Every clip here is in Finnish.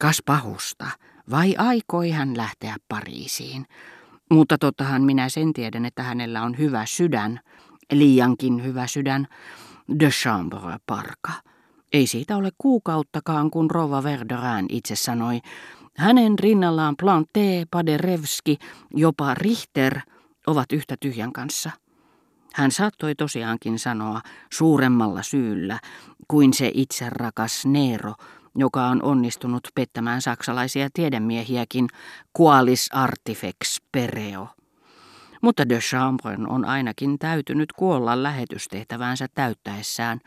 Kas pahusta, vai aikoi hän lähteä Pariisiin? Mutta tottahan minä sen tiedän, että hänellä on hyvä sydän, liiankin hyvä sydän, de chambre parka. Ei siitä ole kuukauttakaan, kun Rova Verderin itse sanoi, hänen rinnallaan Planté, Paderewski, jopa Richter ovat yhtä tyhjän kanssa. Hän saattoi tosiaankin sanoa suuremmalla syyllä kuin se itse rakas Nero, joka on onnistunut pettämään saksalaisia tiedemiehiäkin qualis artifex pereo. Mutta de Chambren on ainakin täytynyt kuolla lähetystehtävänsä täyttäessään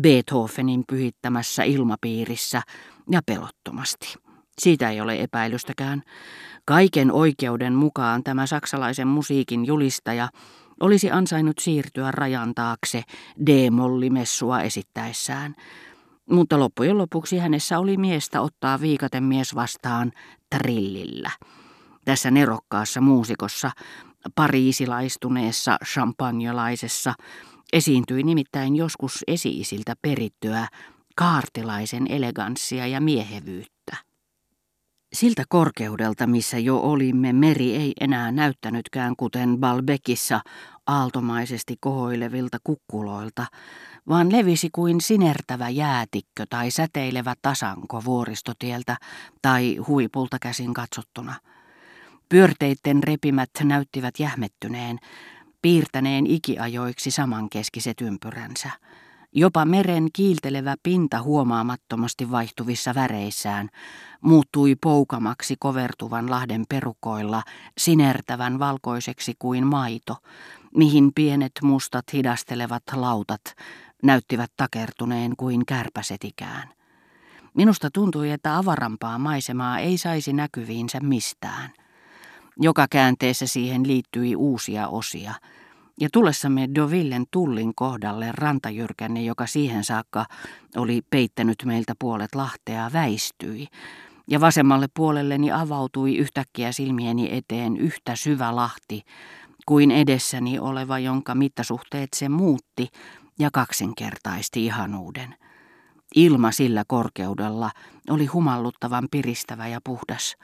Beethovenin pyhittämässä ilmapiirissä ja pelottomasti. Siitä ei ole epäilystäkään. Kaiken oikeuden mukaan tämä saksalaisen musiikin julistaja olisi ansainnut siirtyä rajan taakse D-mollimessua esittäessään. Mutta loppujen lopuksi hänessä oli miestä ottaa viikaten mies vastaan trillillä. Tässä nerokkaassa muusikossa, pariisilaistuneessa champagnelaisessa, esiintyi nimittäin joskus esiisiltä perittyä kaartilaisen eleganssia ja miehevyyttä. Siltä korkeudelta, missä jo olimme, meri ei enää näyttänytkään kuten Balbekissa aaltomaisesti kohoilevilta kukkuloilta, vaan levisi kuin sinertävä jäätikkö tai säteilevä tasanko vuoristotieltä tai huipulta käsin katsottuna. Pyörteitten repimät näyttivät jähmettyneen, piirtäneen ikiajoiksi samankeskiset ympyränsä. Jopa meren kiiltelevä pinta huomaamattomasti vaihtuvissa väreissään muuttui poukamaksi kovertuvan lahden perukoilla, sinertävän valkoiseksi kuin maito, mihin pienet mustat hidastelevat lautat näyttivät takertuneen kuin kärpäsetikään. Minusta tuntui, että avarampaa maisemaa ei saisi näkyviinsä mistään. Joka käänteessä siihen liittyi uusia osia – ja tullessamme Dovillen tullin kohdalle rantajyrkänne, joka siihen saakka oli peittänyt meiltä puolet lahtea, väistyi, ja vasemmalle puolelleni avautui yhtäkkiä silmieni eteen yhtä syvä lahti kuin edessäni oleva, jonka mittasuhteet se muutti ja kaksinkertaisti ihanuuden. Ilma sillä korkeudella oli humalluttavan piristävä ja puhdas.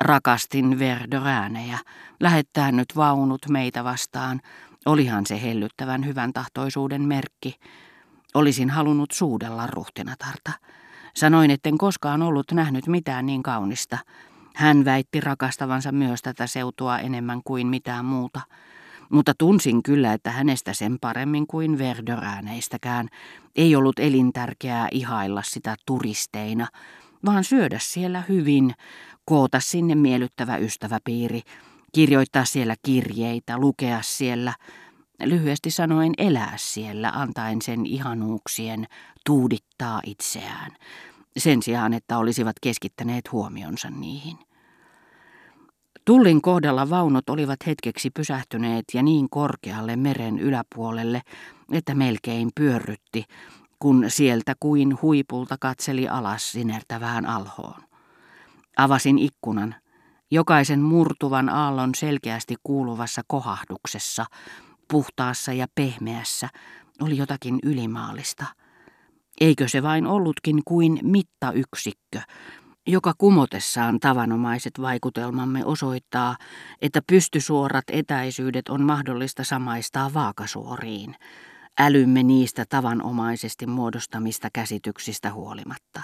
Rakastin Verderäänejä, lähettää nyt vaunut meitä vastaan, olihan se hellyttävän hyvän tahtoisuuden merkki. Olisin halunnut suudella ruhtinatarta. Sanoin, etten koskaan ollut nähnyt mitään niin kaunista. Hän väitti rakastavansa myös tätä seutua enemmän kuin mitään muuta. Mutta tunsin kyllä, että hänestä sen paremmin kuin Verderääneistäkään ei ollut elintärkeää ihailla sitä turisteina, vaan syödä siellä hyvin, koota sinne miellyttävä ystäväpiiri, kirjoittaa siellä kirjeitä, lukea siellä, lyhyesti sanoen elää siellä, antaen sen ihanuuksien tuudittaa itseään, sen sijaan, että olisivat keskittäneet huomionsa niihin. Tullin kohdalla vaunut olivat hetkeksi pysähtyneet ja niin korkealle meren yläpuolelle, että melkein pyörrytti, kun sieltä kuin huipulta katseli alas sinertävään alhoon. Avasin ikkunan, jokaisen murtuvan aallon selkeästi kuuluvassa kohahduksessa, puhtaassa ja pehmeässä, oli jotakin ylimaallista. Eikö se vain ollutkin kuin mittayksikkö, joka kumotessaan tavanomaiset vaikutelmamme osoittaa, että pystysuorat etäisyydet on mahdollista samaistaa vaakasuoriin, älymme niistä tavanomaisesti muodostamista käsityksistä huolimatta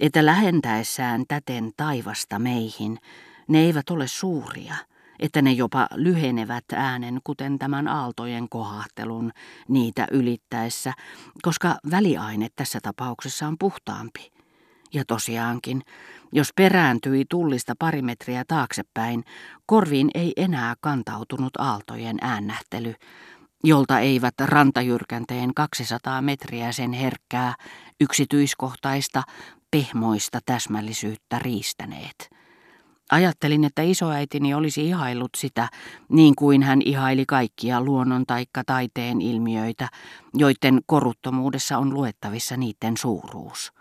että lähentäessään täten taivasta meihin, ne eivät ole suuria, että ne jopa lyhenevät äänen, kuten tämän aaltojen kohahtelun niitä ylittäessä, koska väliaine tässä tapauksessa on puhtaampi. Ja tosiaankin, jos perääntyi tullista pari metriä taaksepäin, korviin ei enää kantautunut aaltojen äännähtely, jolta eivät rantajyrkänteen 200 metriä sen herkkää, yksityiskohtaista, pehmoista täsmällisyyttä riistäneet. Ajattelin, että isoäitini olisi ihaillut sitä, niin kuin hän ihaili kaikkia luonnon taikka taiteen ilmiöitä, joiden koruttomuudessa on luettavissa niiden suuruus.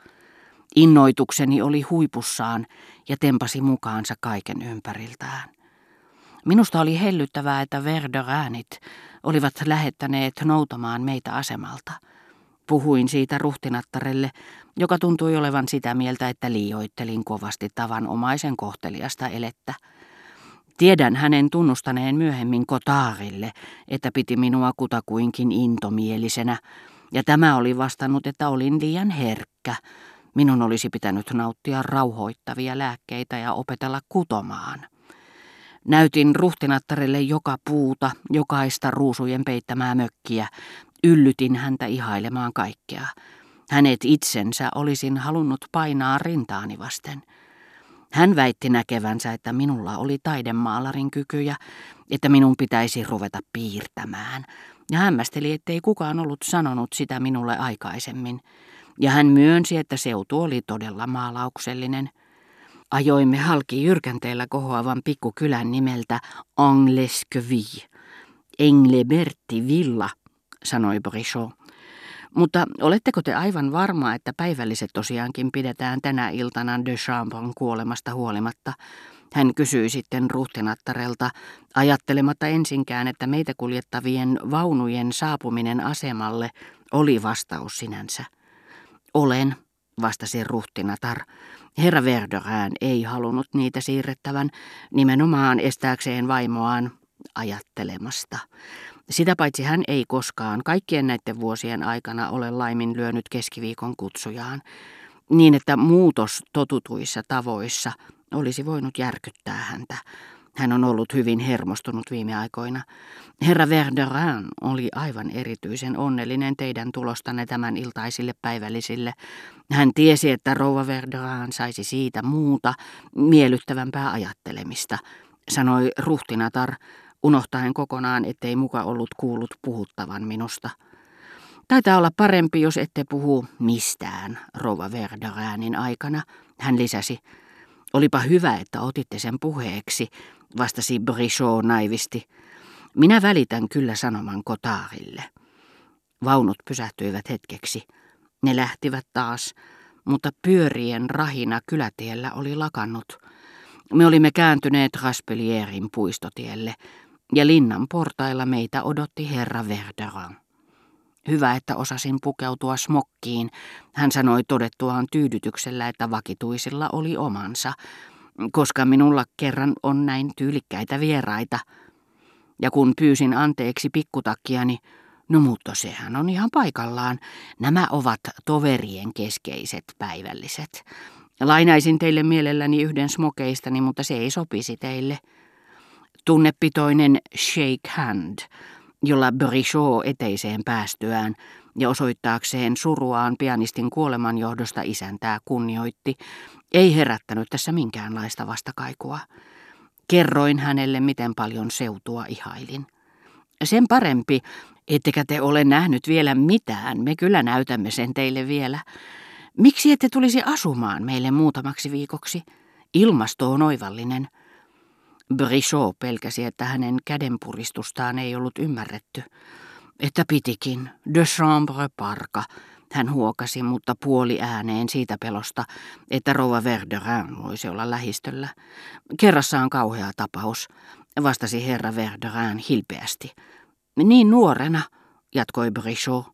Innoitukseni oli huipussaan ja tempasi mukaansa kaiken ympäriltään. Minusta oli hellyttävää, että Verderäänit olivat lähettäneet noutamaan meitä asemalta – Puhuin siitä ruhtinattarelle, joka tuntui olevan sitä mieltä, että liioittelin kovasti tavanomaisen kohteliasta elettä. Tiedän hänen tunnustaneen myöhemmin kotaarille, että piti minua kutakuinkin intomielisenä, ja tämä oli vastannut, että olin liian herkkä. Minun olisi pitänyt nauttia rauhoittavia lääkkeitä ja opetella kutomaan. Näytin ruhtinattarelle joka puuta, jokaista ruusujen peittämää mökkiä, yllytin häntä ihailemaan kaikkea. Hänet itsensä olisin halunnut painaa rintaani vasten. Hän väitti näkevänsä, että minulla oli taidemaalarin kykyjä, että minun pitäisi ruveta piirtämään. Ja hämmästeli, ettei kukaan ollut sanonut sitä minulle aikaisemmin. Ja hän myönsi, että seutu oli todella maalauksellinen. Ajoimme halki jyrkänteellä kohoavan pikkukylän nimeltä Anglesqueville. Engleberti Villa, sanoi Brichot. Mutta oletteko te aivan varma, että päivälliset tosiaankin pidetään tänä iltana de Chambon kuolemasta huolimatta? Hän kysyi sitten ruhtinattarelta, ajattelematta ensinkään, että meitä kuljettavien vaunujen saapuminen asemalle oli vastaus sinänsä. Olen, vastasi ruhtinatar. Herra Verderään ei halunnut niitä siirrettävän, nimenomaan estääkseen vaimoaan ajattelemasta. Sitä paitsi hän ei koskaan kaikkien näiden vuosien aikana ole laiminlyönyt keskiviikon kutsujaan, niin että muutos totutuissa tavoissa olisi voinut järkyttää häntä. Hän on ollut hyvin hermostunut viime aikoina. Herra Verderin oli aivan erityisen onnellinen teidän tulostanne tämän iltaisille päivällisille. Hän tiesi, että rouva Verderin saisi siitä muuta, miellyttävämpää ajattelemista, sanoi ruhtinatar, unohtaen kokonaan, ettei muka ollut kuullut puhuttavan minusta. Taitaa olla parempi, jos ette puhu mistään, rouva Verderäänin aikana, hän lisäsi. Olipa hyvä, että otitte sen puheeksi, vastasi Brichot naivisti. Minä välitän kyllä sanoman kotaarille. Vaunut pysähtyivät hetkeksi. Ne lähtivät taas, mutta pyörien rahina kylätiellä oli lakannut. Me olimme kääntyneet Raspelierin puistotielle, ja linnan portailla meitä odotti herra Verderan. Hyvä, että osasin pukeutua smokkiin, hän sanoi todettuaan tyydytyksellä, että vakituisilla oli omansa, koska minulla kerran on näin tyylikkäitä vieraita. Ja kun pyysin anteeksi pikkutakkiani, no mutta sehän on ihan paikallaan. Nämä ovat toverien keskeiset päivälliset. Lainaisin teille mielelläni yhden smokeistani, mutta se ei sopisi teille. Tunnepitoinen shake hand, jolla Brichot eteiseen päästyään ja osoittaakseen suruaan pianistin kuoleman johdosta isäntää kunnioitti, ei herättänyt tässä minkäänlaista vastakaikua. Kerroin hänelle, miten paljon seutua ihailin. Sen parempi, ettekä te ole nähnyt vielä mitään, me kyllä näytämme sen teille vielä. Miksi ette tulisi asumaan meille muutamaksi viikoksi? Ilmasto on oivallinen. Brichot pelkäsi, että hänen kädenpuristustaan ei ollut ymmärretty. Että pitikin, de chambre parka, hän huokasi, mutta puoli ääneen siitä pelosta, että rouva Verderin voisi olla lähistöllä. Kerrassaan kauhea tapaus, vastasi herra Verderin hilpeästi. Niin nuorena, jatkoi Brichot.